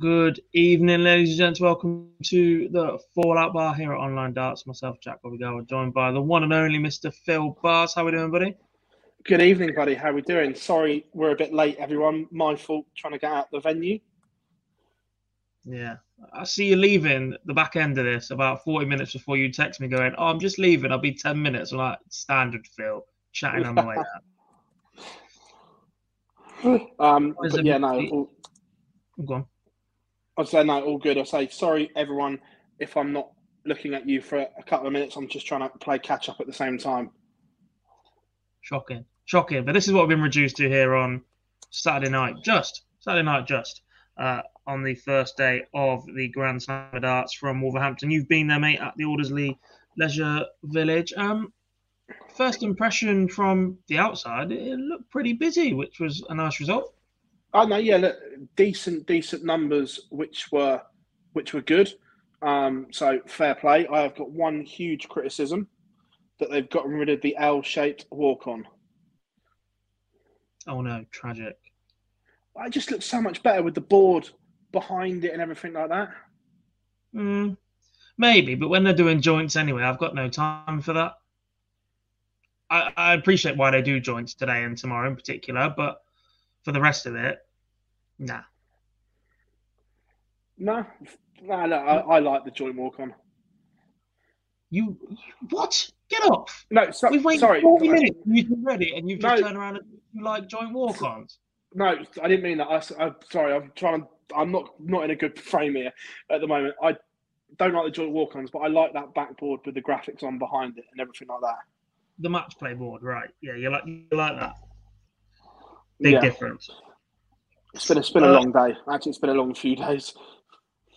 Good evening, ladies and gents. Welcome to the Fallout Bar here at Online Darts. Myself, Jack Robigawa, joined by the one and only Mr. Phil Bars. How are we doing, buddy? Good evening, buddy. How are we doing? Sorry, we're a bit late, everyone. My fault trying to get out the venue. Yeah. I see you leaving the back end of this about 40 minutes before you text me going, Oh, I'm just leaving. I'll be 10 minutes. I'm like, standard Phil, chatting on the way out. Um, yeah, no, all, Go on. I'd say no, all good. I say sorry, everyone, if I'm not looking at you for a couple of minutes. I'm just trying to play catch up at the same time. Shocking. Shocking. But this is what we've been reduced to here on Saturday night. Just Saturday night, just uh, on the first day of the Grand Slam of Darts from Wolverhampton. You've been there, mate, at the Aldersley Leisure Village. Um, first impression from the outside, it looked pretty busy, which was a nice result. Oh no, yeah, look, decent, decent numbers, which were, which were good. Um, so fair play. I have got one huge criticism that they've gotten rid of the L-shaped walk-on. Oh no, tragic. It just looks so much better with the board behind it and everything like that. Mm, maybe, but when they're doing joints anyway, I've got no time for that. I, I appreciate why they do joints today and tomorrow in particular, but for the rest of it, nah. No, no, no I, I like the joint walk-on. You what? Get off! No, so, We've waited sorry. 40 minutes. You've been ready, and you've just No. turned around and you like joint walk-ons. No, I didn't mean that. I, am sorry. I'm trying. I'm not not in a good frame here at the moment. I don't like the joint walk-ons, but I like that backboard with the graphics on behind it and everything like that. The match play board, right? Yeah, you like you like that. Big Yeah. difference. It's been it's been a Uh, long day. Actually, it's been a long few days.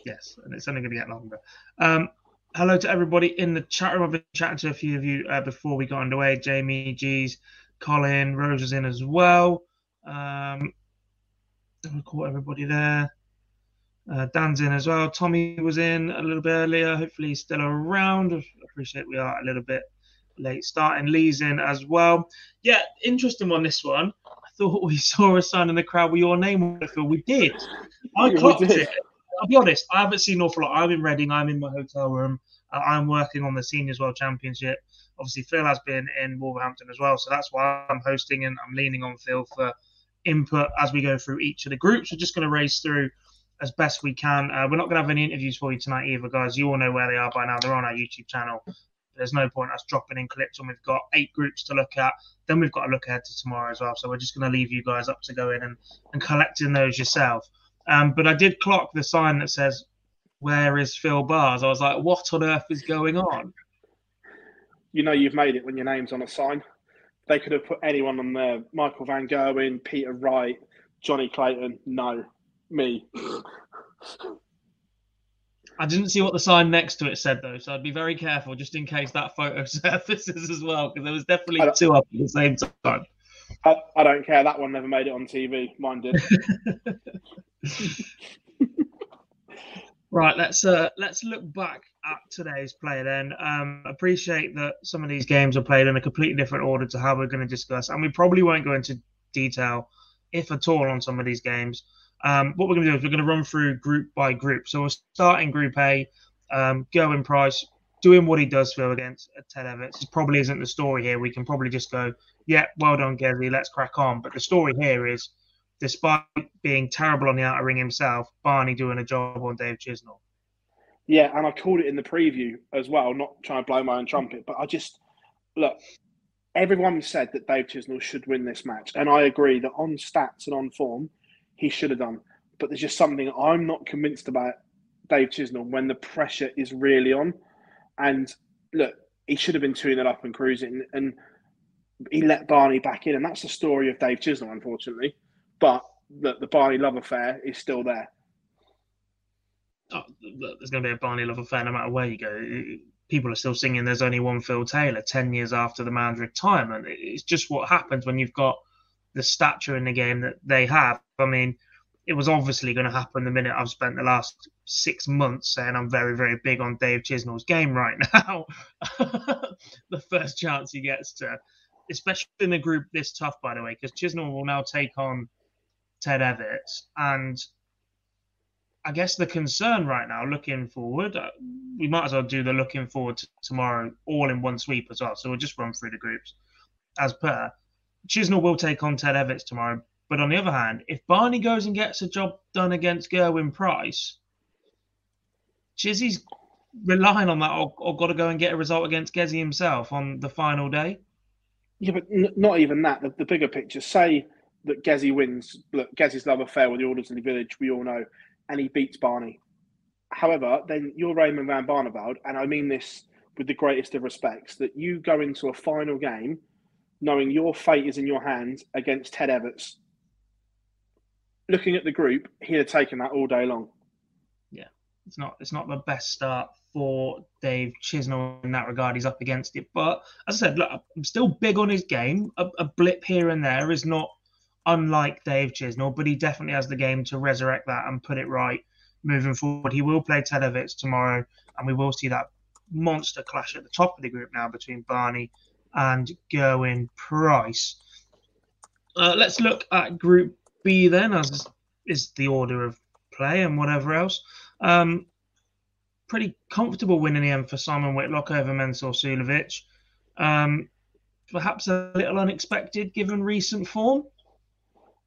Yes, and it's only going to get longer. Um, hello to everybody in the chat room. I've been chatting to a few of you uh, before we got underway. Jamie, G's, Colin, Rose is in as well. Um, we caught everybody there. Uh, Dan's in as well. Tommy was in a little bit earlier. Hopefully, he's still around. I appreciate we are a little bit late starting. Lee's in as well. Yeah, interesting on this one. Thought we saw a sign in the crowd with your name on it, Phil. We did. I clocked did. it. I'll be honest, I haven't seen an awful lot. I'm in Reading, I'm in my hotel room. Uh, I'm working on the Seniors World Championship. Obviously, Phil has been in Wolverhampton as well, so that's why I'm hosting and I'm leaning on Phil for input as we go through each of the groups. We're just going to race through as best we can. Uh, we're not going to have any interviews for you tonight either, guys. You all know where they are by now. They're on our YouTube channel. There's no point us dropping in clips when we've got eight groups to look at. Then we've got to look ahead to tomorrow as well. So we're just going to leave you guys up to go in and, and collecting those yourself. Um, but I did clock the sign that says, Where is Phil Bars? I was like, What on earth is going on? You know you've made it when your name's on a sign. They could have put anyone on there. Michael Van Gerwen, Peter Wright, Johnny Clayton. No, me. I didn't see what the sign next to it said though, so I'd be very careful just in case that photo surfaces as well, because there was definitely two up at the same time. I, I, don't care. That one never made it on TV. Mine did. right. Let's uh, let's look back at today's play then. Um, appreciate that some of these games are played in a completely different order to how we're going to discuss, and we probably won't go into detail, if at all, on some of these games. Um, what we're going to do is we're going to run through group by group. So we'll start in Group A. Um, Gerwyn Price doing what he does feel against Ted Evans. This probably isn't the story here. We can probably just go, yeah, well done, Gezi, let's crack on. But the story here is, despite being terrible on the outer ring himself, Barney doing a job on Dave Chisnall. Yeah, and I called it in the preview as well, not trying to blow my own trumpet, but I just look. Everyone said that Dave Chisnall should win this match, and I agree that on stats and on form, he should have done. But there's just something I'm not convinced about Dave Chisnall when the pressure is really on. And look, he should have been 2 0 up and cruising. And he let Barney back in. And that's the story of Dave Chisnall, unfortunately. But the, the Barney love affair is still there. Oh, there's going to be a Barney love affair no matter where you go. People are still singing There's Only One Phil Taylor 10 years after the man's retirement. It's just what happens when you've got the stature in the game that they have. I mean, it was obviously going to happen the minute I've spent the last six months saying I'm very, very big on Dave Chisnall's game right now. the first chance he gets to, especially in a group this tough, by the way, because Chisnall will now take on Ted Evans. And I guess the concern right now, looking forward, uh, we might as well do the looking forward to tomorrow all in one sweep as well. So we'll just run through the groups as per. Chisnall will take on Ted Evans tomorrow. But on the other hand, if Barney goes and gets a job done against Gerwyn Price, Chizzy's relying on that or, or got to go and get a result against Gezi himself on the final day. Yeah, but n- not even that. The, the, bigger picture. Say that Gezi wins. Look, Gezi's love affair with the Orders in the Village, we all know, and he beats Barney. However, then you're Raymond van Barneveld, and I mean this with the greatest of respects, that you go into a final game knowing your fate is in your hands against Ted Evans. Looking at the group, he'd have taken that all day long. Yeah, it's not it's not the best start for Dave Chisnall in that regard. He's up against it, but as I said, look, I'm still big on his game. A, a blip here and there is not unlike Dave Chisnall, but he definitely has the game to resurrect that and put it right moving forward. He will play Ted Evans tomorrow, and we will see that monster clash at the top of the group now between Barney and Gerwyn Price. Uh, let's look at Group B then, as is the order of play and whatever else. Um, pretty comfortable win in the end for Simon Whitlock over Mensur Suljovic. Um, perhaps a little unexpected given recent form.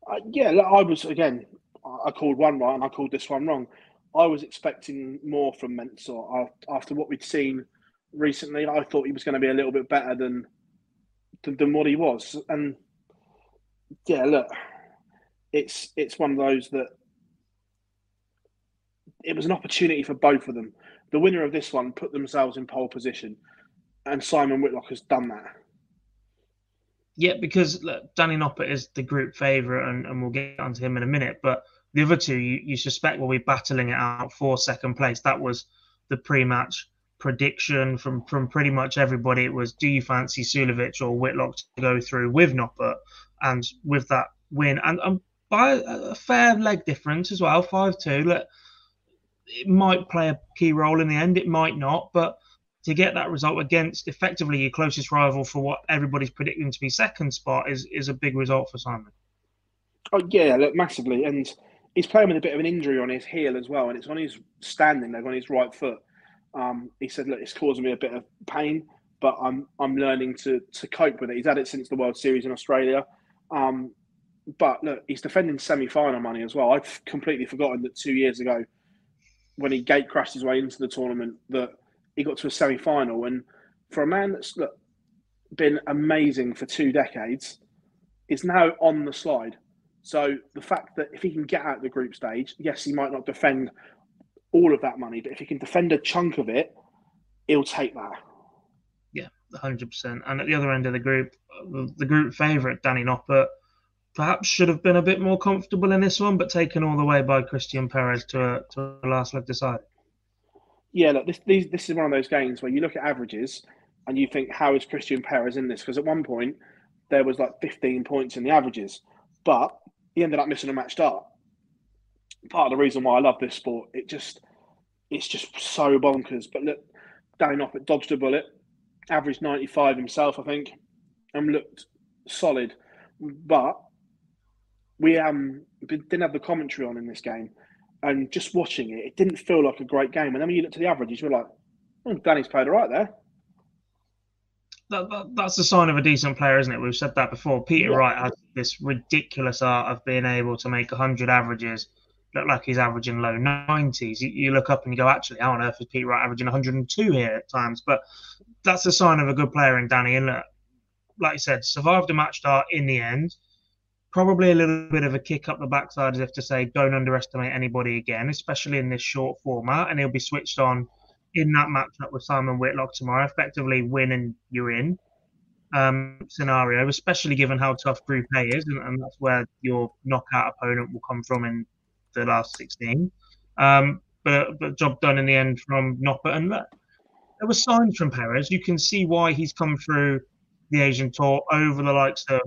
Uh, yeah, I was again. I called one right and I called this one wrong. I was expecting more from Mensur after what we'd seen recently. I thought he was going to be a little bit better than than, than what he was. And yeah, look, it's it's one of those that it was an opportunity for both of them. The winner of this one put themselves in pole position, and Simon Whitlock has done that. Yeah, because look, Danny Noppert is the group favourite, and, and we'll get onto him in a minute. But the other two, you, you suspect, will be battling it out for second place. That was the pre-match prediction from from pretty much everybody. It was, do you fancy Suljovic or Whitlock to go through with Noppert? And with that win, and, and by a fair leg difference as well, five two. Look, it might play a key role in the end. It might not, but to get that result against effectively your closest rival for what everybody's predicting to be second spot is is a big result for Simon. Oh yeah, look massively, and he's playing with a bit of an injury on his heel as well, and it's on his standing leg on his right foot. Um, he said, "Look, it's causing me a bit of pain, but I'm I'm learning to to cope with it." He's had it since the World Series in Australia. Um, but look, he's defending semi-final money as well. I've completely forgotten that two years ago, when he gate crashed his way into the tournament, that he got to a semi-final. And for a man that's look, been amazing for two decades, is now on the slide. So the fact that if he can get out of the group stage, yes, he might not defend all of that money, but if he can defend a chunk of it, he'll take that. Yeah, hundred percent. And at the other end of the group, the group favourite Danny Noppert perhaps should have been a bit more comfortable in this one, but taken all the way by Christian Perez to a, to a last leg decider. Yeah, look, this these, this is one of those games where you look at averages and you think, how is Christian Perez in this? Because at one point there was like 15 points in the averages, but he ended up missing a match dart. Part of the reason why I love this sport, it just it's just so bonkers. But look, Danny Noppert dodged a bullet, averaged 95 himself, I think, and looked solid. But we um didn't have the commentary on in this game, and just watching it, it didn't feel like a great game. And then when you look to the averages, you're like, oh, Danny's played all right there. That, that, that's a sign of a decent player, isn't it? We've said that before. Peter yeah. Wright has this ridiculous art of being able to make 100 averages look like he's averaging low 90s. You, you, look up and you go, actually, how on earth is Peter Wright averaging 102 here at times? But that's a sign of a good player in Danny. And look, like I said, survived a match dart in the end. Probably a little bit of a kick up the backside as if to say, don't underestimate anybody again, especially in this short format. And he'll be switched on in that matchup with Simon Whitlock tomorrow. Effectively, win and you're in um, scenario, especially given how tough Group A is. And, and that's where your knockout opponent will come from in the last 16. Um, but, but job done in the end from Noppert. And there were signs from Perez. You can see why he's come through the Asian tour over the likes of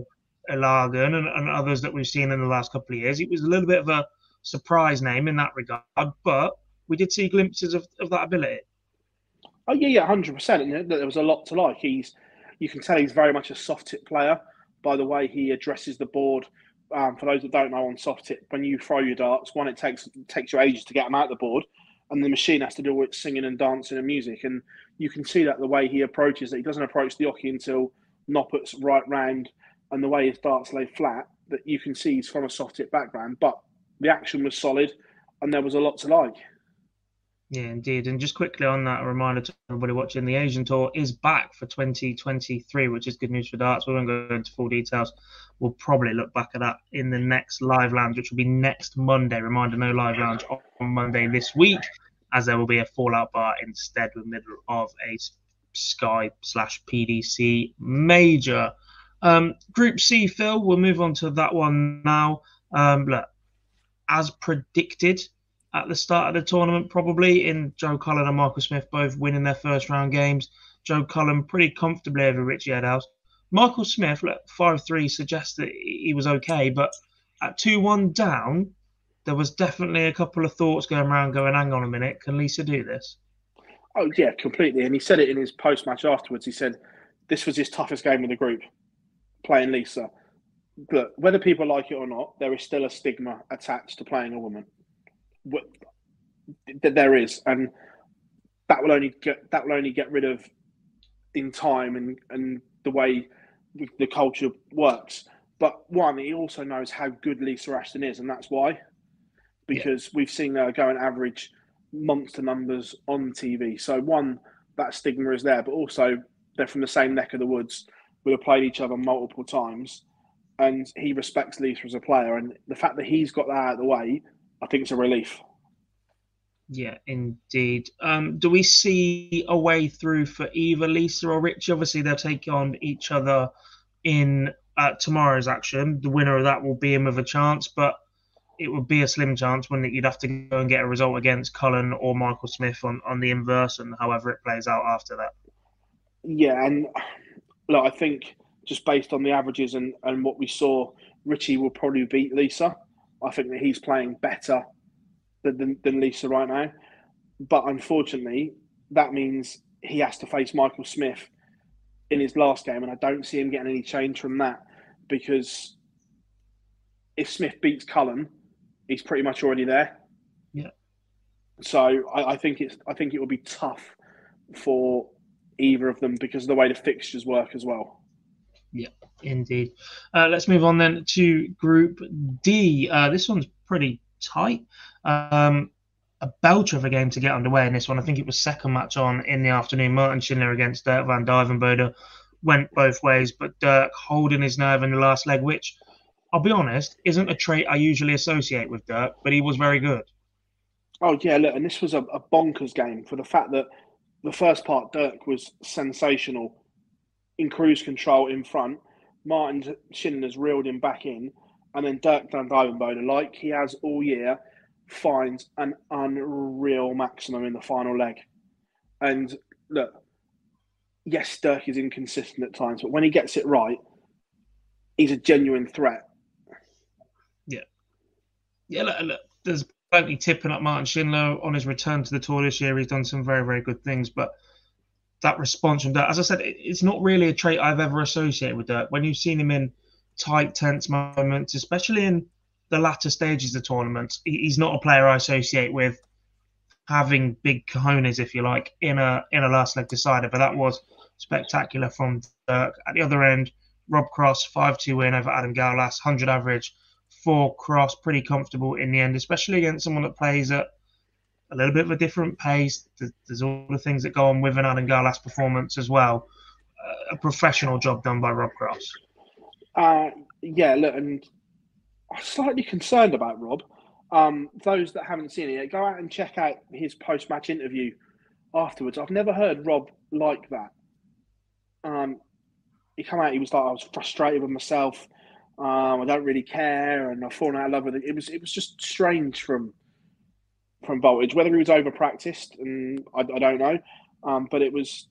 Ilagan and, and others that we've seen in the last couple of years. It was a little bit of a surprise name in that regard, but we did see glimpses of, of that ability. Oh yeah, yeah, hundred percent. There was a lot to like. He's, you can tell he's very much a soft tip player by the way he addresses the board um, for those that don't know on soft tip, when you throw your darts, one it takes takes you ages to get them out the board, and the machine has to do all its singing and dancing and music. And you can see that the way he approaches it, he doesn't approach the oche until Noppert's right round, and the way his darts lay flat, that you can see he's from a soft tip background. But the action was solid, and there was a lot to like. Yeah, indeed. And just quickly on that, a reminder to everybody watching the Asian Tour is back for 2023, which is good news for darts. We won't go into full details. We'll probably look back at that in the next live lounge, which will be next Monday. Reminder no live lounge on Monday this week, as there will be a fallout bar instead in the middle of a Sky slash PDC major. Um, Group C, Phil, we'll move on to that one now. Um, look, as predicted, at the start of the tournament, probably in Joe Cullen and Michael Smith both winning their first round games. Joe Cullen pretty comfortably over Richie Edhouse. Michael Smith, look, 5 3 suggests that he was okay, but at 2 1 down, there was definitely a couple of thoughts going around going, hang on a minute, can Lisa do this? Oh, yeah, completely. And he said it in his post match afterwards. He said this was his toughest game of the group, playing Lisa. But whether people like it or not, there is still a stigma attached to playing a woman that there is, and that will only get that will only get rid of in time and and the way the culture works. But one, he also knows how good Lisa Ashton is, and that's why, because yeah. we've seen her go and average monster numbers on TV. So one, that stigma is there, but also they're from the same neck of the woods. We have played each other multiple times, and he respects Lisa as a player. And the fact that he's got that out of the way I think it's a relief. Yeah, indeed. Um, do we see a way through for either Lisa or Rich? Obviously, they'll take on each other in uh, tomorrow's action. The winner of that will be in with a chance, but it would be a slim chance, wouldn't it? You'd have to go and get a result against Cullen or Michael Smith on, on the inverse, and however it plays out after that. Yeah, and look, I think just based on the averages and, and what we saw, Richie will probably beat Lisa. I think that he's playing better than, than, than Lisa right now. But unfortunately, that means he has to face Michael Smith in his last game, and I don't see him getting any change from that because if Smith beats Cullen, he's pretty much already there. Yeah. So I, I, think it's I think it will be tough for either of them because of the way the fixtures work as well. Yeah, indeed. Uh, let's move on then to Group D. Uh, this one's pretty tight. Um, a belter of a game to get underway in this one. I think it was second match on in the afternoon. Martin Schindler against Dirk van Duijvenbode went both ways, but Dirk holding his nerve in the last leg, which I'll be honest, isn't a trait I usually associate with Dirk, but he was very good. Oh yeah, look, and this was a, a bonkers game for the fact that the first part Dirk was sensational in cruise control in front. Martin Schindler's reeled him back in, and then Dirk van Duijvenbode, like he has all year, finds an unreal maximum in the final leg. And look, yes, Dirk is inconsistent at times, but when he gets it right, he's a genuine threat. Yeah. Yeah, look, look, there's plenty tipping up Martin Schindler on his return to the tour this year. He's done some very, very good things, but that response from Dirk, as I said, it's not really a trait I've ever associated with Dirk. When you've seen him in tight, tense moments, especially in the latter stages of the tournament, he's not a player I associate with having big cojones, if you like, in a in a last leg decider. But that was spectacular from Dirk. At the other end, Rob Cross, 5 2 win over Adam Gawlas, 100 average for Cross, pretty comfortable in the end, especially against someone that plays at a little bit of a different pace. There's all the things that go on with an Adam Gawlas performance as well. Uh, a professional job done by Rob Cross. Uh, yeah, look, and I'm slightly concerned about Rob. Um, those that haven't seen it yet, go out and check out his post match interview afterwards. I've never heard Rob like that. Um, he come out, he was like, I was frustrated with myself. Um, I don't really care, and I've fallen out of love with it. It was it was just strange from from Voltage. Whether he was over practiced, and I, I, don't know, um, but it was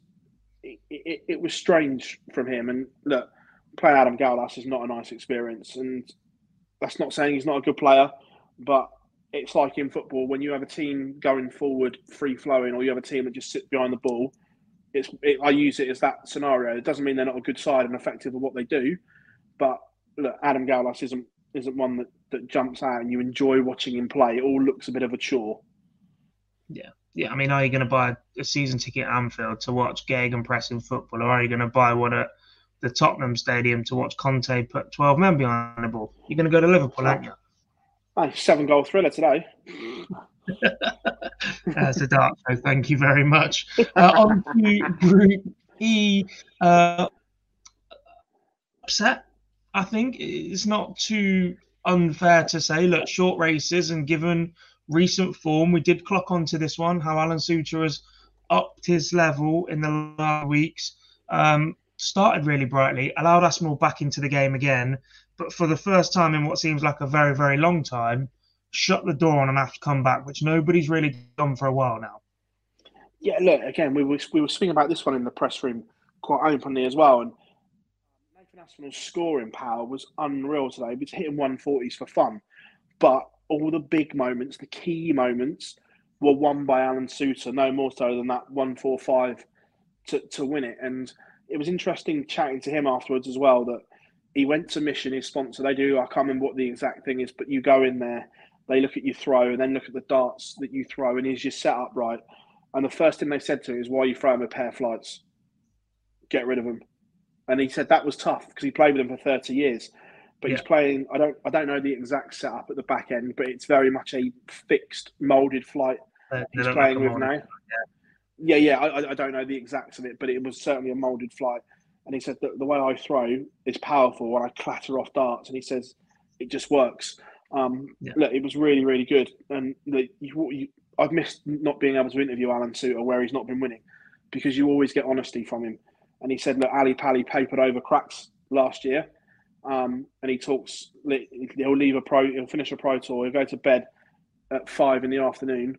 it, it, it, was strange from him. And look, playing Adam Gawlas is not a nice experience, and that's not saying he's not a good player. But it's like in football when you have a team going forward, free flowing, or you have a team that just sits behind the ball. It's it, I use it as that scenario. It doesn't mean they're not a good side and effective at what they do, but look, Adam Gawlas isn't isn't one that, that jumps out and you enjoy watching him play. It all looks a bit of a chore. Yeah, yeah. I mean, are you going to buy a season ticket at Anfield to watch gegenpressing football, or are you going to buy one at the Tottenham Stadium to watch Conte put twelve men behind the ball? You're going to go to Liverpool, aren't you? seven goal thriller today. That's a dark so thank you very much. Uh, on to Group E. Uh, upset, I think. It's not too unfair to say, look, short races, and given recent form, we did clock onto this one, how Alan Soutar has upped his level in the last weeks. Um, started really brightly, allowed Aspinall back into the game again, but for the first time in what seems like a very, very long time, shut the door on an after comeback, which nobody's really done for a while now. Yeah, look, again, we were, we were speaking about this one in the press room quite openly as well. And Aspinall's scoring power was unreal today. He was hitting 140s for fun. But all the big moments, the key moments, were won by Alan Soutar, no more so than that 145 to, to win it. And it was interesting chatting to him afterwards as well that he went to Mission, his sponsor. They do, I can't remember what the exact thing is, but you go in there, they look at your throw, and then look at the darts that you throw, and is your setup right? And the first thing they said to him is, Why are you throwing a pair of flights? Get rid of them. And he said that was tough because he played with them for 30 years. But yeah. he's playing, I don't I don't know the exact setup at the back end, but it's very much a fixed, molded flight uh, he's playing with now. Yeah, yeah, yeah I, I don't know the exacts of it, but it was certainly a molded flight. And he said that the way I throw is powerful and I clatter off darts. And he says it just works. Um, yeah. look, it was really, really good. And you, you, I've missed not being able to interview Alan Soutar where he's not been winning because you always get honesty from him. And he said, look, Ali Pally papered over cracks last year. Um, and he talks, he'll leave a pro, he'll finish a pro tour, he'll go to bed at five in the afternoon,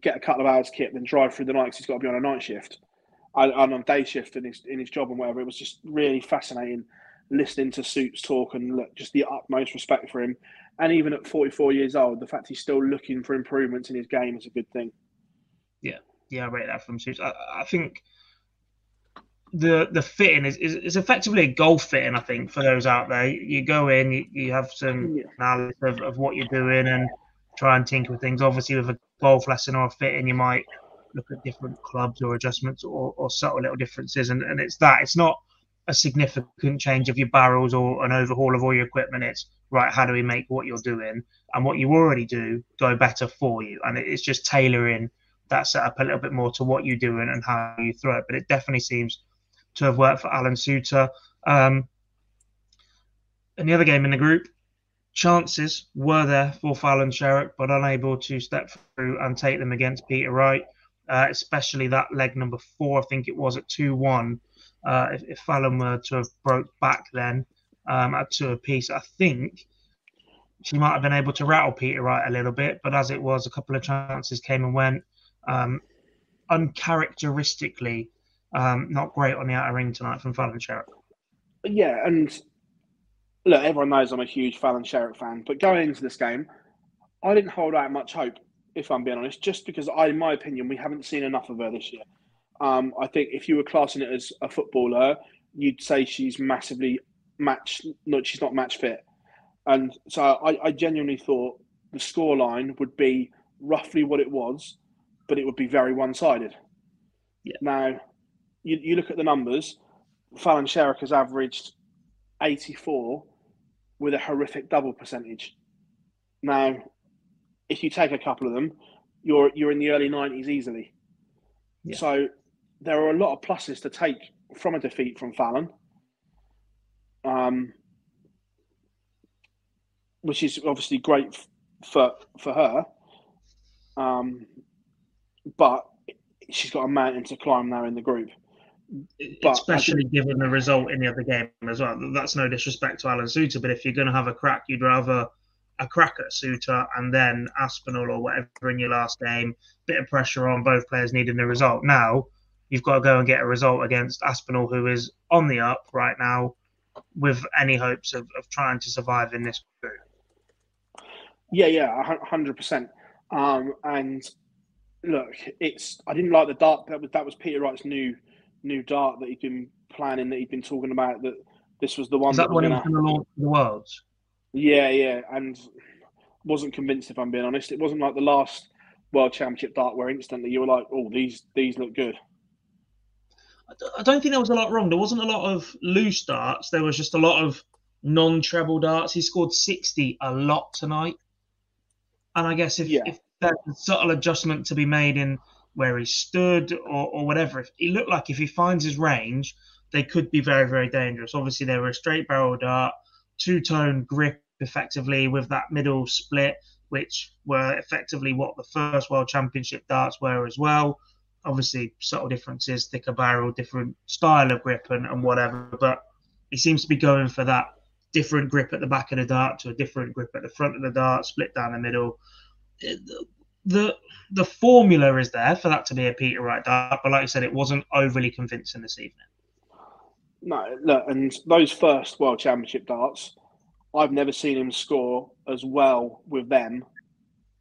get a couple of hours kit, then drive through the night because he's got to be on a night shift and on day shift in his in his job and whatever. It was just really fascinating listening to Suits talk and look, just the utmost respect for him. And even at 44 years old, the fact he's still looking for improvements in his game is a good thing. Yeah, yeah, I rate that from Suits. I, I think the the fitting is, is, is effectively a golf fitting. I think for those out there, you go in, you, you have some yeah. analysis of, of what you're doing and try and tinker with things. Obviously, with a golf lesson or a fitting, you might look at different clubs or adjustments or, or subtle little differences. And, and it's that. It's not a significant change of your barrels or an overhaul of all your equipment. It's right, how do we make what you're doing and what you already do go better for you? And it's just tailoring that setup a little bit more to what you're doing and how you throw it. But it definitely seems to have worked for Alan Soutar. Um, in the other game in the group, chances were there for Fallon Sherrock, but unable to step through and take them against Peter Wright uh, especially that leg number four, I think it was at 2 1. Uh, if, if Fallon were to have broke back then um, at two apiece, I think she might have been able to rattle Peter Wright a little bit. But as it was, a couple of chances came and went. Um, uncharacteristically um, not great on the outer ring tonight from Fallon Sherrock. Yeah, and look, everyone knows I'm a huge Fallon Sherrock fan, but going into this game, I didn't hold out much hope, if I'm being honest, just because I, in my opinion, we haven't seen enough of her this year. Um, I think if you were classing it as a footballer, you'd say she's massively match. No, she's not match fit, and so I, I genuinely thought the scoreline would be roughly what it was, but it would be very one-sided. Yeah. Now, you, you look at the numbers. Fallon Sherrock has averaged 84 with a horrific double percentage. Now, if you take a couple of them, you're you're in the early 90s easily. Yeah. So there are a lot of pluses to take from a defeat from Fallon, um, which is obviously great for for her. Um, but she's got a mountain to climb now in the group. But Especially given the result in the other game as well. That's no disrespect to Alan Soutar, but if you're going to have a crack, you'd rather a crack at Soutar and then Aspinall or whatever in your last game. Bit of pressure on both players needing the result. Now you've got to go and get a result against Aspinall, who is on the up right now, with any hopes of, of trying to survive in this group. Yeah, yeah, hundred percent. Um, and look, it's I didn't like the dark. That was that was Peter Wright's new new dart that he'd been planning. That he'd been talking about. That this was the one. Is that was when he was going to launch the Worlds? Yeah, yeah, and wasn't convinced if I'm being honest. It wasn't like the last World Championship dart where instantly you were like, "Oh, these these look good." I don't- I don't think there was a lot wrong. There wasn't a lot of loose darts. There was just a lot of non-treble darts. He scored 60 a lot tonight. And I guess if, Yeah. if there's a subtle adjustment to be made in where he stood or, or whatever, it looked like if he finds his range, they could be very, very dangerous. Obviously, they were a straight barrel dart, two-tone grip effectively with that middle split, which were effectively what the first World Championship darts were as well obviously subtle differences, thicker barrel, different style of grip and, and whatever. But he seems to be going for that different grip at the back of the dart to a different grip at the front of the dart, split down the middle. The the formula is there for that to be a Peter Wright dart, but like I said, it wasn't overly convincing this evening. No, look, and those first World Championship darts, I've never seen him score as well with them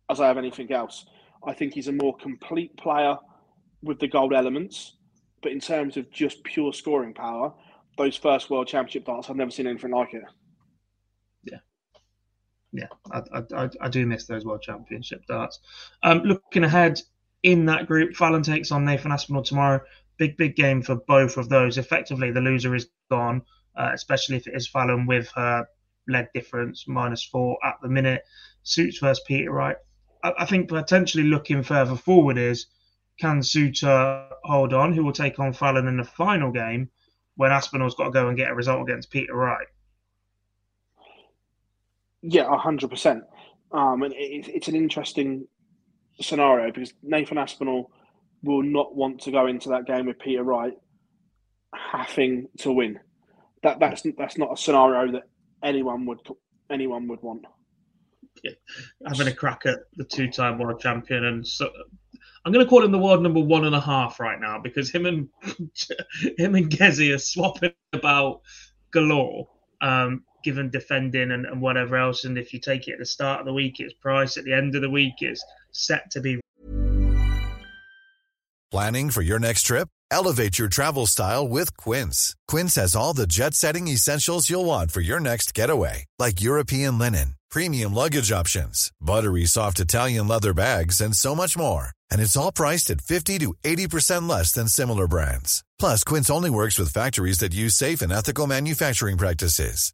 as I have anything else. I think he's a more complete player with the gold elements, but in terms of just pure scoring power, those first World Championship darts, I've never seen anything like it. Yeah, I, I, I- do miss those World Championship darts. Um, looking ahead in that group, Fallon takes on Nathan Aspinall tomorrow. Big, big game for both of those. Effectively, the loser is gone, uh, especially if it is Fallon with her leg difference minus four at the minute. Suits versus Peter Wright. I, I think potentially looking further forward is can Soutar hold on, who will take on Fallon in the final game when Aspinall's got to go and get a result against Peter Wright? Yeah, hundred percent. Um, and it, it's an interesting scenario because Nathan Aspinall will not want to go into that game with Peter Wright having to win. That that's that's not a scenario that anyone would anyone would want. having a crack at the two-time world champion, and so I'm going to call him the world number one and a half right now because him and him and Gezi are swapping about galore, um, given defending and, and whatever else. And if you take it at the start of the week, it's Price. At the end of the week, it's set to be Planning for your next trip? Elevate your travel style with Quince. Quince has all the jet setting essentials you'll want for your next getaway, like European linen, premium luggage options, buttery soft Italian leather bags, and so much more. And it's all priced at 50 to 80% less than similar brands. Plus, Quince only works with factories that use safe and ethical manufacturing practices.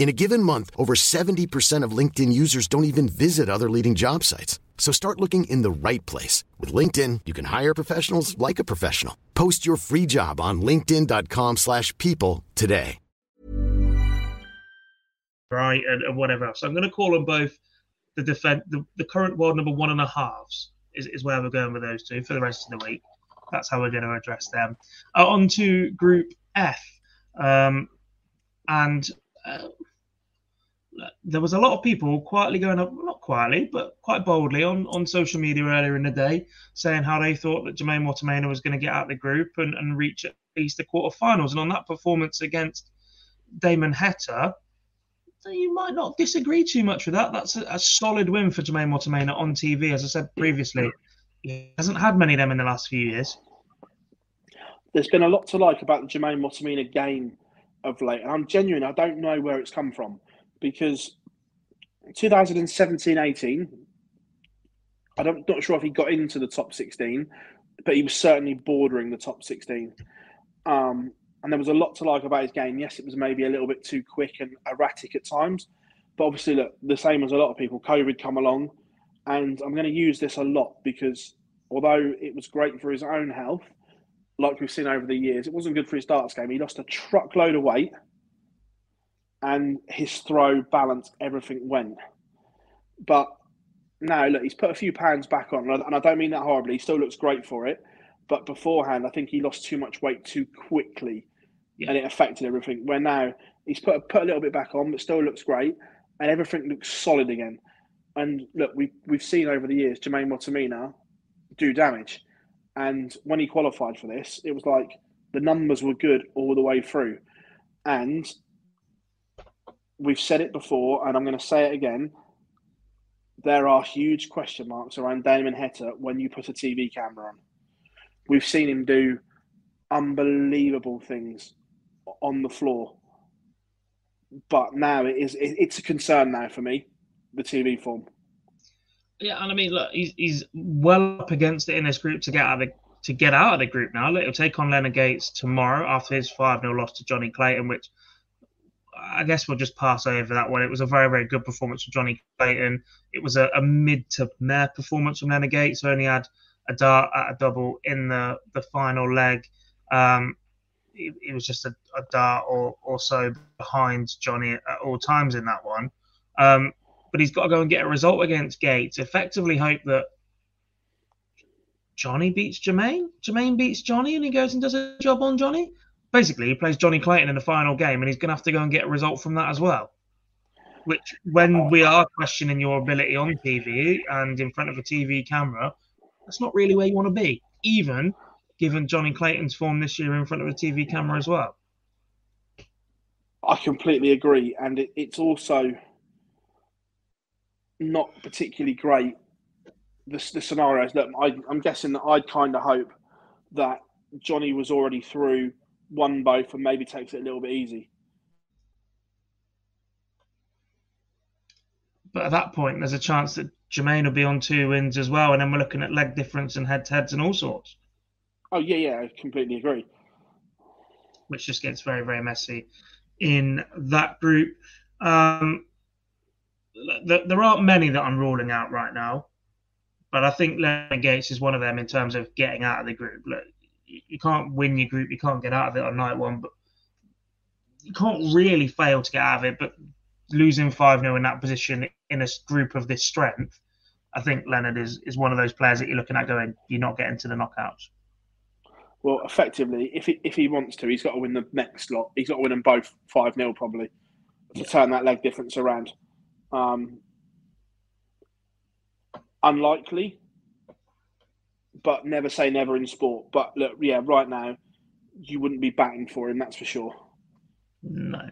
In a given month, over 70% of LinkedIn users don't even visit other leading job sites. So start looking in the right place. With LinkedIn, you can hire professionals like a professional. Post your free job on linkedin.com slash people today. Right, and, and whatever else. I'm going to call them both the defend the, the current world number one and a halves is, is where we're going with those two for the rest of the week. That's how we're going to address them. Uh, on to Group F. Um, and uh, there was a lot of people quietly going up, not quietly, but quite boldly on, on social media earlier in the day, saying how they thought that Jermaine Wattimena was going to get out of the group and, and reach at least the quarterfinals. And on that performance against Damon Heta, you might not disagree too much with that. That's a, a solid win for Jermaine Wattimena on TV. As I said previously, he hasn't had many of them in the last few years. There's been a lot to like about the Jermaine Wattimena game of late. And I'm genuine, I don't know where it's come from because 2017 18, I'm not sure if he got into the top 16, but he was certainly bordering the top 16. Um, and there was a lot to like about his game. Yes, it was maybe a little bit too quick and erratic at times, but obviously, look, the same as a lot of people, COVID come along, and I'm going to use this a lot because although it was great for his own health, like we've seen over the years, it wasn't good for his darts game. He lost a truckload of weight and his throw, balance, everything went. But now, look, he's put a few pounds back on, and I don't mean that horribly. He still looks great for it. But beforehand, I think he lost too much weight too quickly, yeah. and it affected everything. Where now he's put put a little bit back on, but still looks great, and everything looks solid again. And look, we we've seen over the years Jermaine Wattimena do damage, and when he qualified for this, it was like the numbers were good all the way through, and we've said it before, and I'm going to say it again. There are huge question marks around Damon Heta when you put a TV camera on. We've seen him do unbelievable things on the floor, but now it is it's a concern now for me, the TV form. Yeah, and I mean, look, he's he's well up against it in this group to get out of the to get out of the group now. He'll take on Leonard Gates tomorrow after his 5 0 loss to Johnny Clayton, which I guess we'll just pass over that one. It was a very, very good performance from Johnny Clayton. It was a, a mid to mare performance from Leonard Gates, only had a dart at a double in the, the final leg. Um, it, it, was just a, a, dart or, or so behind Johnny at all times in that one. Um, but he's got to go and get a result against Gates. Effectively, hope that Johnny beats Jermaine. Jermaine beats Johnny, and he goes and does a job on Johnny basically he plays Johnny Clayton in the final game, and he's going to have to go and get a result from that as well. Which, when we are questioning your ability on TV and in front of a TV camera, that's not really where you want to be, even given Johnny Clayton's form this year in front of a TV camera as well. I completely agree, and it, it's also not particularly great. The, the scenarios that I, I'm guessing that I'd kind of hope that Johnny was already through won both and maybe takes it a little bit easy. But at that point, there's a chance that Jermaine will be on two wins as well, and then we're looking at leg difference and head to heads and all sorts. Oh yeah, yeah, I completely agree. Which just gets very, very messy in that group. Um, there aren't many that I'm ruling out right now, but I think Leonard Gates is one of them in terms of getting out of the group you can't win your group, you can't get out of it on night one, but you can't really fail to get out of it. But losing 5 0 in that position in a group of this strength, I think Leonard is, is one of those players that you're looking at going, you're not getting to the knockouts. Well, effectively, if he, if he wants to, he's got to win the next lot. He's got to win them both 5 0 probably to yeah. turn that leg difference around. Um, unlikely, but never say never in sport. But look, yeah, right now, you wouldn't be batting for him, that's for sure. No.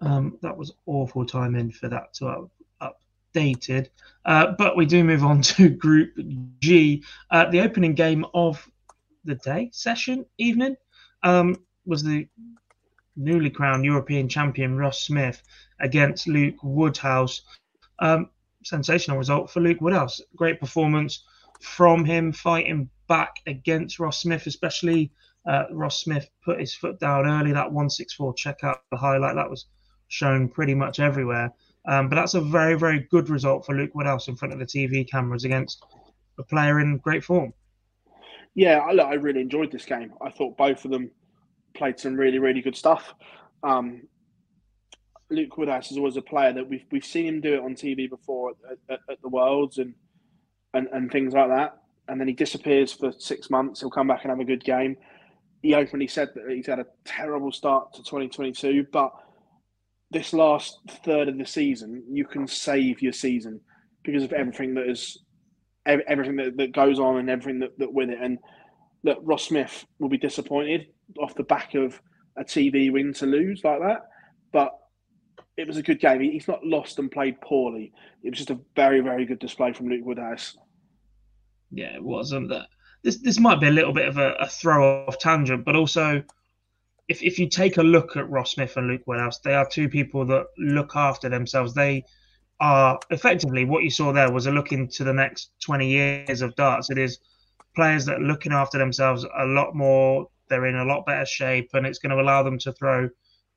Um, that was awful timing for that to have updated. Uh, but we do move on to Group G. Uh, the opening game of the day, session, evening, um, was the newly crowned European champion Ross Smith against Luke Woodhouse. Um, sensational result for Luke Woodhouse. Great performance from him fighting back against Ross Smith, especially uh, Ross Smith put his foot down early. That 164 check out the highlight that was shown pretty much everywhere. Um, but that's a very, very good result for Luke Woodhouse in front of the TV cameras against a player in great form. Yeah, I, I really enjoyed this game. I thought both of them played some really, really good stuff. Um, Luke Woodhouse is always a player that we've we've seen him do it on TV before at, at, at, the Worlds and, and and things like that. And then he disappears for six months. He'll come back and have a good game. He openly said that he's had a terrible start to 2022, but this last third of the season, you can save your season because of everything that is everything that, that goes on and everything that, that with it. And that Ross Smith will be disappointed off the back of a TV win to lose like that. But it was a good game. He's not lost and played poorly. It was just a very, very good display from Luke Woodhouse. Yeah, it was. Um, that this this might be a little bit of a, a throw off tangent, but also if if you take a look at Ross Smith and Luke Woodhouse, they are two people that look after themselves. They are effectively what you saw there was a look into the next 20 years of darts. It is players that are looking after themselves a lot more. They're in a lot better shape, and it's going to allow them to throw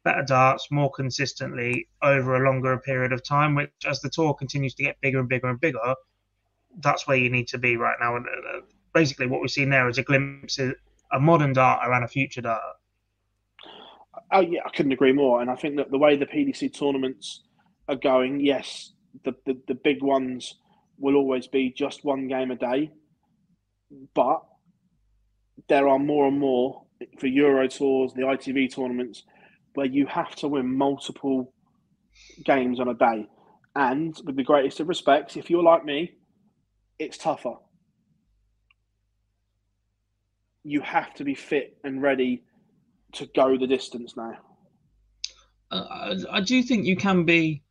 better darts more consistently over a longer period of time. Which, as the tour continues to get bigger and bigger and bigger, that's where you need to be right now. And uh, basically, what we've seen there is a glimpse of a modern dart and a future dart. Oh yeah, I couldn't agree more. And I think that the way the PDC tournaments are going, yes, the, the, the big ones will always be just one game a day, but there are more and more for Euro tours, the ITV tournaments, where you have to win multiple games on a day. And with the greatest of respects, if you're like me, it's tougher. You have to be fit and ready to go the distance now. Uh, I do think you can be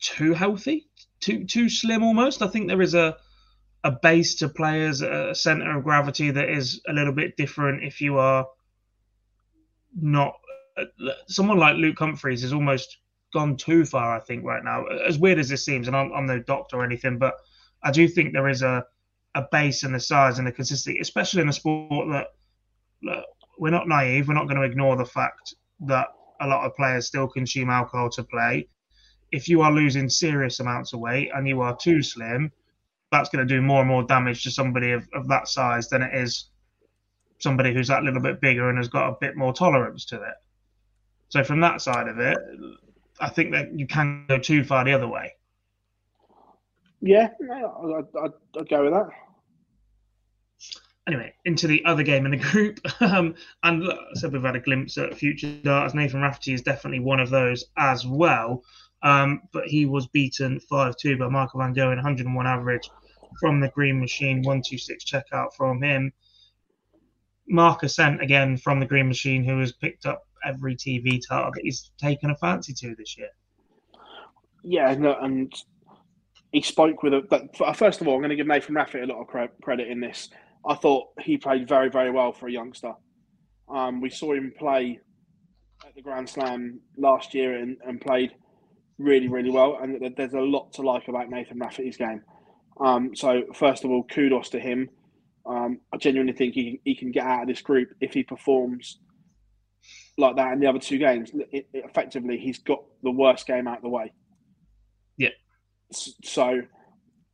too healthy, too too slim almost. I think there is a a base to players, a center of gravity that is a little bit different if you are not someone like Luke Humphries has almost gone too far. I think right now, as weird as this seems, and I'm, I'm no doctor or anything, but I do think there is a a base and the size and the consistency, especially in a sport that, that we're not naive. We're not going to ignore the fact that a lot of players still consume alcohol to play if you are losing serious amounts of weight and you are too slim, that's going to do more and more damage to somebody of, of that size than it is somebody who's that little bit bigger and has got a bit more tolerance to it. So from that side of it, I think that you can go too far the other way. Yeah, I'd, I'd, I'd go with that. Anyway, into the other game in the group, um, and I said we've had a glimpse at future darts. Nathan Rafferty is definitely one of those as well. Um, but he was beaten 5 2 by Michael Van Gerwen, 101 average from the Green Machine, 126 checkout from him. Mark Ascent again from the Green Machine, who has picked up every TV title that he's taken a fancy to this year. Yeah, no, and he spoke with a. But first of all, I'm going to give Nathan Rafferty a lot of credit in this. I thought he played very, very well for a youngster. Um, we saw him play at the Grand Slam last year and, and played really, really well. And there's a lot to like about Nathan Rafferty's game. Um, so, first of all, kudos to him. Um, I genuinely think he, he can get out of this group if he performs like that in the other two games. It, it, effectively, he's got the worst game out of the way. So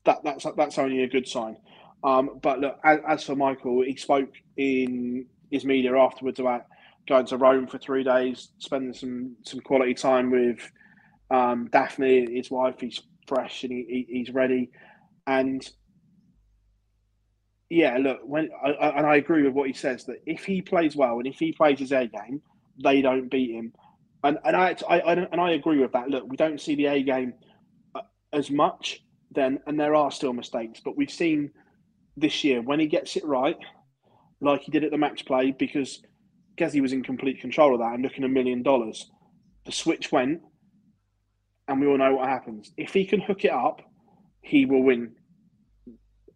that that's that's only a good sign. Um, but look, as, as, for Michael, he spoke in his media afterwards about going to Rome for three days, spending some some quality time with um, Daphne, his wife, he's fresh and he, he's ready. And yeah, look, when I, I, and I agree with what he says that if he plays well and if he plays his A game, they don't beat him. And and I, I, I and I agree with that. Look, we don't see the A game as much then, and there are still mistakes, but we've seen this year when he gets it right, like he did at the match play, because Gezzy was in complete control of that and looking a million dollars. The switch went, and we all know what happens. If he can hook it up, he will win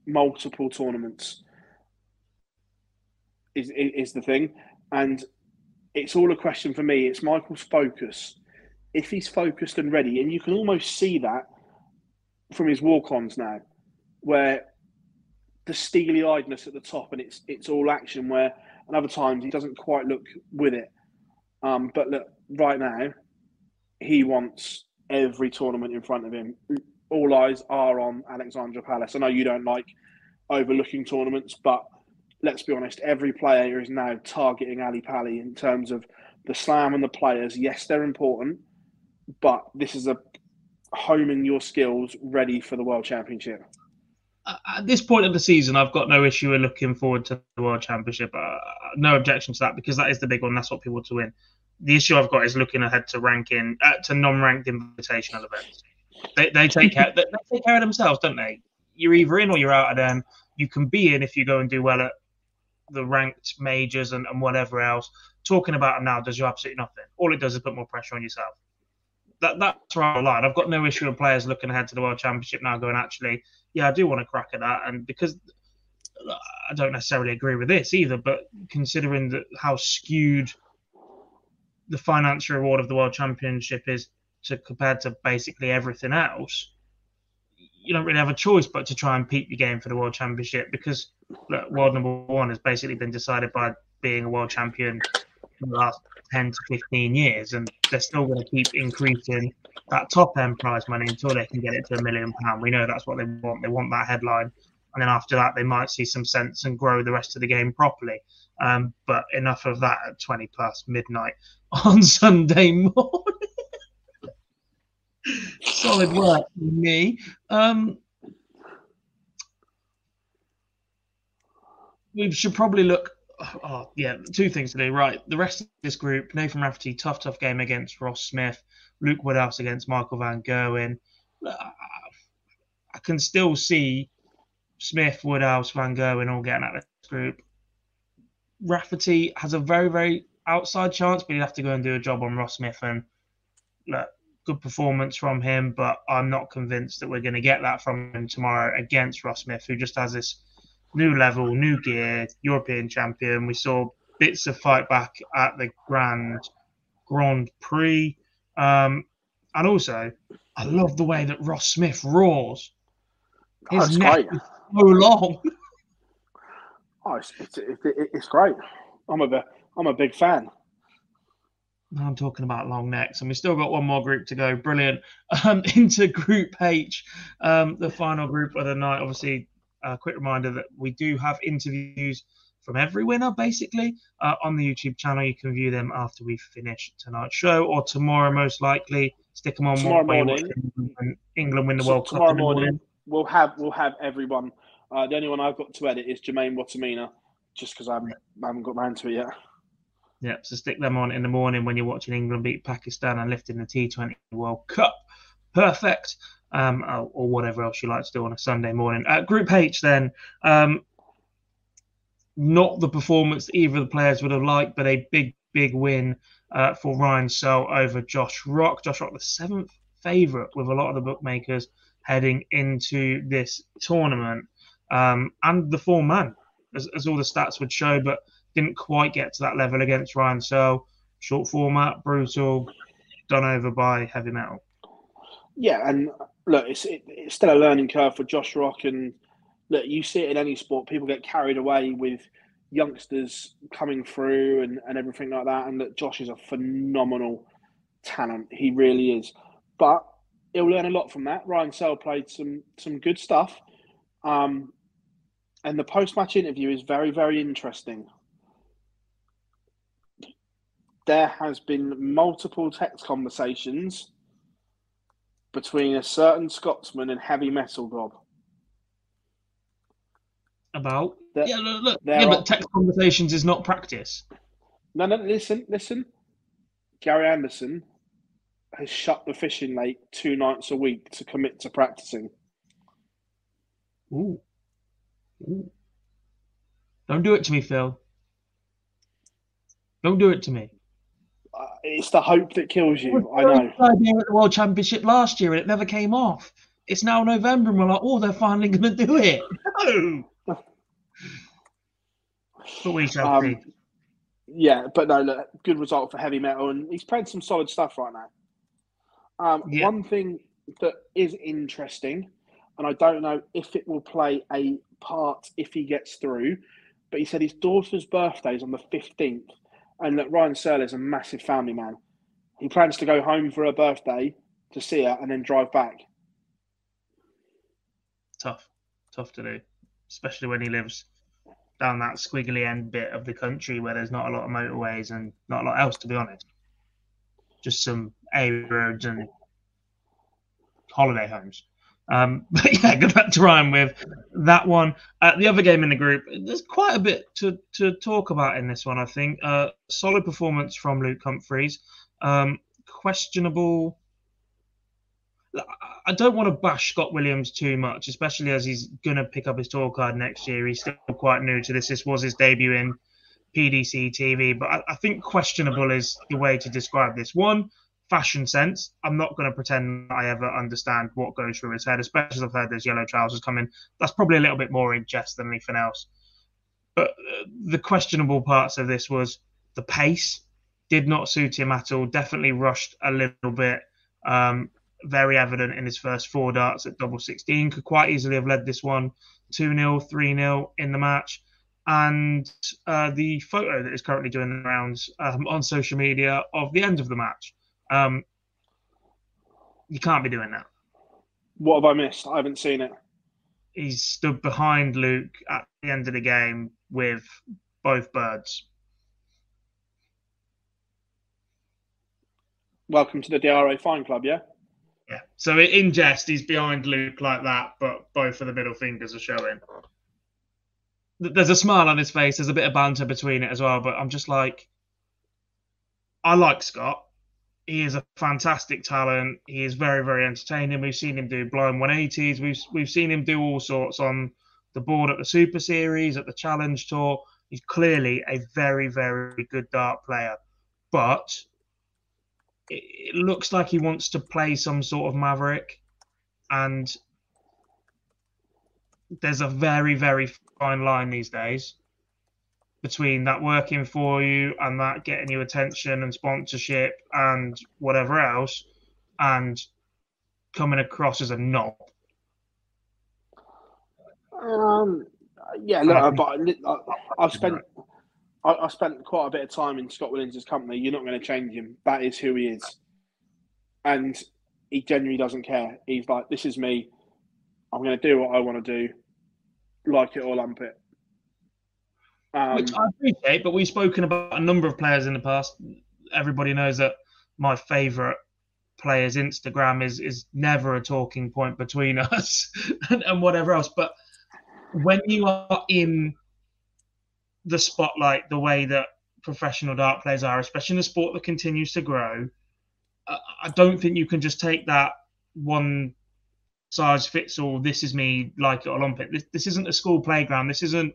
multiple tournaments. Is, is the thing, and it's all a question for me. It's Michael's focus. If he's focused and ready, and you can almost see that from his walk-ons now, where the steely-eyedness at the top, and it's it's all action. Where and other times he doesn't quite look with it. Um, but look, right now, he wants every tournament in front of him. All eyes are on Alexandra Palace. I know you don't like overlooking tournaments, but let's be honest, every player is now targeting Ally Pally in terms of the slam and the players. Yes, they're important, but this is a homing your skills ready for the World Championship. At this point of the season, I've got no issue with looking forward to the World Championship. Uh, no objection to that because that is the big one. That's what people want to win. The issue I've got is looking ahead to ranking uh, to non-ranked invitational events. They, they take care they, they take care of themselves, don't they? You're either in or you're out of them. You can be in if you go and do well at the ranked majors and, and whatever else. Talking about them now does you absolutely nothing. All it does is put more pressure on yourself. That, that's where I line. I've got no issue with players looking ahead to the World Championship now, going actually, yeah, I do want to crack at that, and because I don't necessarily agree with this either, but considering that how skewed the financial reward of the World Championship is to compared to basically everything else, you don't really have a choice but to try and peak your game for the World Championship because look, world number one has basically been decided by being a world champion in the last 10 to 15 years, and they're still going to keep increasing that top end prize money until they can get it to a million pound. We know that's what they want. They want that headline, and then after that, they might see some sense and grow the rest of the game properly. Um, but enough of that at 20 plus midnight on Sunday morning. Solid work, me. Um, we should probably look. Oh, yeah, two things to do. Right, the rest of this group: Nathan Rafferty, tough, tough game against Ross Smith. Luke Woodhouse against Michael Van Gerwen. I can still see Smith, Woodhouse, Van Gerwen all getting out of this group. Rafferty has a very, very outside chance, but he'd have to go and do a job on Ross Smith. And look, good performance from him, but I'm not convinced that we're going to get that from him tomorrow against Ross Smith, who just has this new level, new gear, European champion. We saw bits of fight back at the Grand Grand Prix. Um, and also, I love the way that Ross Smith roars. His oh, neck great. is so long. Oh, it's, it's, it's great. I'm a I'm a big fan. I'm talking about long necks, and we still got one more group to go. Brilliant. Um, into Group H, um, the final group of the night. Obviously, a quick reminder that we do have interviews from every winner basically uh, on the YouTube channel. You can view them after we finish tonight's show or tomorrow, most likely. Stick them on tomorrow morning. England win the so World Cup. Tomorrow morning, morning, we'll have we'll have everyone. Uh, the only one I've got to edit is Jermaine Wattimena, just because I haven't, I haven't got around to it yet. Yeah, so stick them on in the morning when you're watching England beat Pakistan and lifting the T20 World Cup. Perfect. Um, or, whatever else you like to do on a Sunday morning. Uh, Group H, then, um, not the performance either of the players would have liked, but a big, big win uh, for Ryan Searle over Josh Rock. Josh Rock, the seventh favourite with a lot of the bookmakers heading into this tournament, um, and the four man, as, as all the stats would show, but didn't quite get to that level against Ryan Searle. Short format, brutal, done over by heavy metal. Yeah, and look, it's it, it's still a learning curve for Josh Rock, and look, you see it in any sport. People get carried away with youngsters coming through and, and everything like that. And that Josh is a phenomenal talent. He really is. But he'll learn a lot from that. Ryan Searle played some some good stuff. Um, and the post match interview is very, very interesting there has been multiple text conversations between a certain Scotsman and heavy metal Bob. About yeah, look, look. yeah, but text conversations is not practice. No, no, listen, listen. Gary Anderson has shut the fishing lake two nights a week to commit to practicing. Ooh. Ooh. Don't do it to me, Phil. Don't do it to me it's the hope that kills you. I know. Idea at the World Championship last year and it never came off. It's now November and we're like, oh, they're finally going to do it. No. but we shall um, see. Yeah, but no, look, good result for heavy metal, and he's played some solid stuff right now. Um, yeah. One thing that is interesting, and I don't know if it will play a part if he gets through, but he said his daughter's birthday is on the 15th and that Ryan Searle is a massive family man. He plans to go home for her birthday to see her and then drive back. Tough, tough to do, especially when he lives down that squiggly end bit of the country where there's not a lot of motorways and not a lot else, to be honest. Just some A roads and holiday homes. Um, but yeah, good luck to Ryan with that one. Uh, the other game in the group, there's quite a bit to, to talk about in this one, I think. Uh, solid performance from Luke Humphries. Um, questionable. I don't want to bash Scott Williams too much, especially as he's going to pick up his tour card next year. He's still quite new to this. This was his debut in PDC TV, but I, I think questionable is the way to describe this. One, fashion sense. I'm not going to pretend I ever understand what goes through his head, especially as I've heard there's yellow trousers coming. That's probably a little bit more in jest than anything else. But uh, the questionable parts of this was the pace did not suit him at all. Definitely rushed a little bit. Um, very evident in his first four darts at double 16. Could quite easily have led this one 2 0, 3 0 in the match. And uh, the photo that is currently doing the rounds um, on social media of the end of the match um, you can't be doing that. What have I missed? I haven't seen it. He's stood behind Luke at the end of the game with both birds. Welcome to the DRA Fine Club, yeah? Yeah. So in jest, he's behind Luke like that, but both of the middle fingers are showing. There's a smile on his face. There's a bit of banter between it as well, but I'm just like, I like Scott he is a fantastic talent. He is very, very entertaining. We've seen him do blind 180s. We've we've seen him do all sorts on the board at the Super Series, at the Challenge Tour. He's clearly a very, very good dart player, but it, looks like he wants to play some sort of maverick, and there's a very, very fine line these days between that working for you and that getting you attention and sponsorship and whatever else and coming across as a knob? Um, yeah, look, but I, I've spent I, I spent quite a bit of time in Scott Williams' company. You're not going to change him. That is who he is, and he genuinely doesn't care. He's like, "This is me. I'm going to do what I want to do, like it or lump it." Um, Which I appreciate, but we've spoken about a number of players in the past. Everybody knows that my favourite player's Instagram is is never a talking point between us and, and whatever else. But when you are in the spotlight the way that professional dart players are, especially in a sport that continues to grow, I don't think you can just take that one size fits all. This is me, like it or Olympic. This, this isn't a school playground. This isn't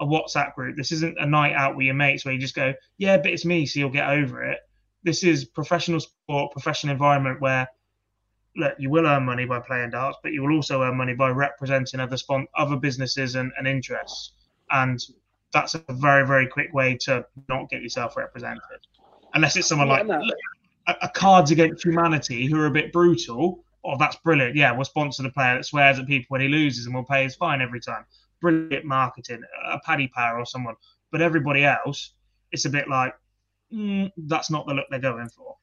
a WhatsApp group. This isn't a night out with your mates where you just go, yeah, but it's me, so you'll get over it. This is professional sport, professional environment where look, you will earn money by playing darts, but you will also earn money by representing other spon- other businesses and, and interests. And that's a very, very quick way to not get yourself represented. Unless it's someone yeah, like no. a, a Cards Against Humanity who are a bit brutal. Oh, that's brilliant. Yeah, we'll sponsor the player that swears at people when he loses and we'll pay his fine every time brilliant marketing, a Paddy Power or someone. But everybody else, it's a bit like mm, that's not the look they're going for.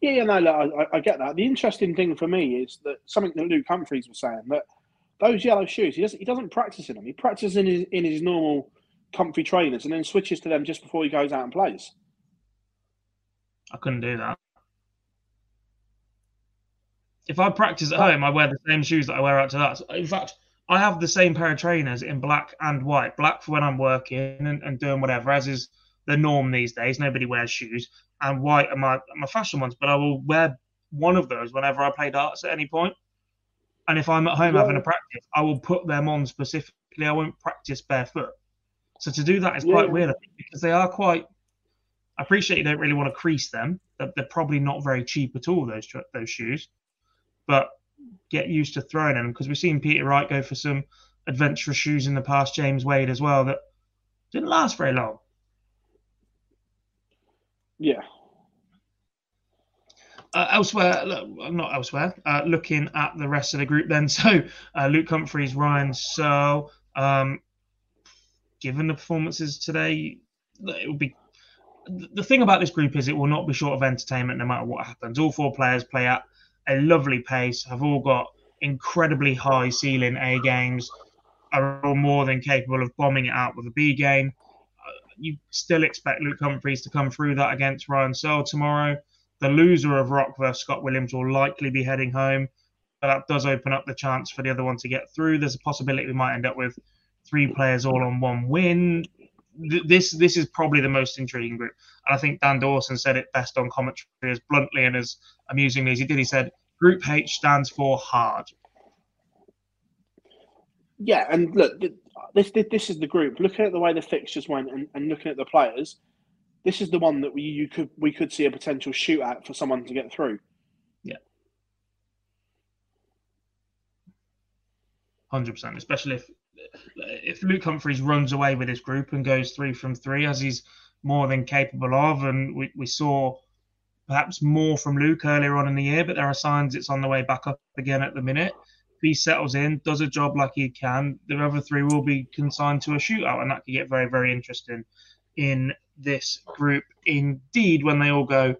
Yeah, yeah, no, I, I, get that. The interesting thing for me is that something that Luke Humphries was saying that those yellow shoes, he doesn't, he doesn't practice in them. He practices in his in his normal comfy trainers and then switches to them just before he goes out and plays. I couldn't do that. If I practice at home, I wear the same shoes that I wear out to that. In fact, I have the same pair of trainers in black and white. Black for when I'm working and, and doing whatever, as is the norm these days. Nobody wears shoes, and white are my my fashion ones. But I will wear one of those whenever I play darts at any point. And if I'm at home yeah. having a practice, I will put them on specifically. I won't practice barefoot. So to do that is quite yeah. weird because they are quite. I appreciate you don't really want to crease them. They're, they're probably not very cheap at all. Those those shoes, but get used to throwing them because we've seen Peter Wright go for some adventurous shoes in the past, James Wade as well, that didn't last very long. Yeah. Uh, elsewhere, not elsewhere, uh, looking at the rest of the group then. So uh, Luke Humphries, Ryan So, um, given the performances today, it will be. The thing about this group is it will not be short of entertainment no matter what happens. All four players play at a lovely pace, have all got incredibly high ceiling A games, are all more than capable of bombing it out with a B game. Uh, you still expect Luke Humphries to come through that against Ryan Searle tomorrow. The loser of Rock versus Scott Williams will likely be heading home. But that does open up the chance for the other one to get through. There's a possibility we might end up with three players all on one win. This this is probably the most intriguing group. And I think Dan Dawson said it best on commentary as bluntly and as amusingly as he did. He said, Group H stands for hard. Yeah, and look, this this is the group. Looking at the way the fixtures went and, and looking at the players, this is the one that we you could we could see a potential shootout for someone to get through. Yeah, hundred percent. Especially if if Luke Humphries runs away with his group and goes three from three, as he's more than capable of, and we, we saw perhaps more from Luke earlier on in the year, but there are signs it's on the way back up again at the minute he settles in, does a job like he can, the other three will be consigned to a shootout, and that could get very, very interesting in this group. Indeed, when they all go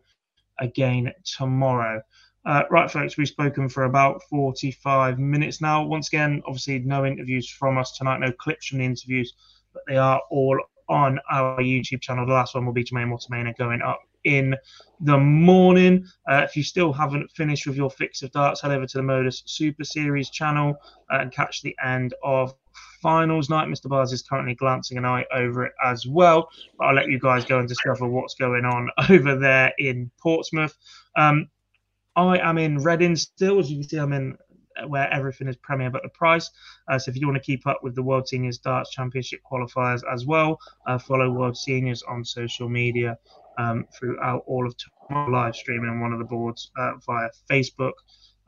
again tomorrow. Uh, right, folks, we've spoken for about 45 minutes now. Once again, obviously, no interviews from us tonight, no clips from the interviews, but they are all on our YouTube channel. The last one will be Jermaine Wattimena going up in the morning. Uh, if you still haven't finished with your fix of darts, head over to the Modus Super Series channel uh, and catch the end of finals night. Mr. Bars is currently glancing an eye over it as well. But I'll let you guys go and discover what's going on over there in Portsmouth. Um, I am in Reading still. As you can see, I'm in where everything is premier but the price. Uh, so if you want to keep up with the World Seniors Darts Championship qualifiers as well, uh, follow World Seniors on social media um, throughout all of tomorrow live streaming on one of the boards uh, via Facebook.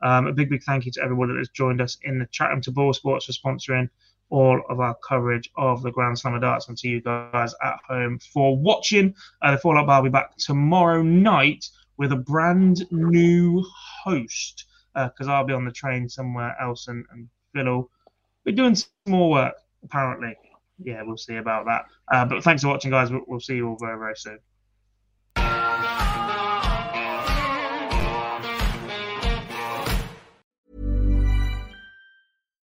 Um, a big, big thank you to everyone that has joined us in the Chatham to BoyleSports for sponsoring all of our coverage of the Grand Slam of Darts and to you guys at home for watching. Uh, the Fallout Bar will be back tomorrow night with a brand new host because uh, I'll be on the train somewhere else and, and Phil will be doing some more work apparently. Yeah, we'll see about that. Uh, but thanks for watching, guys. We'll, we'll see you all very, very soon.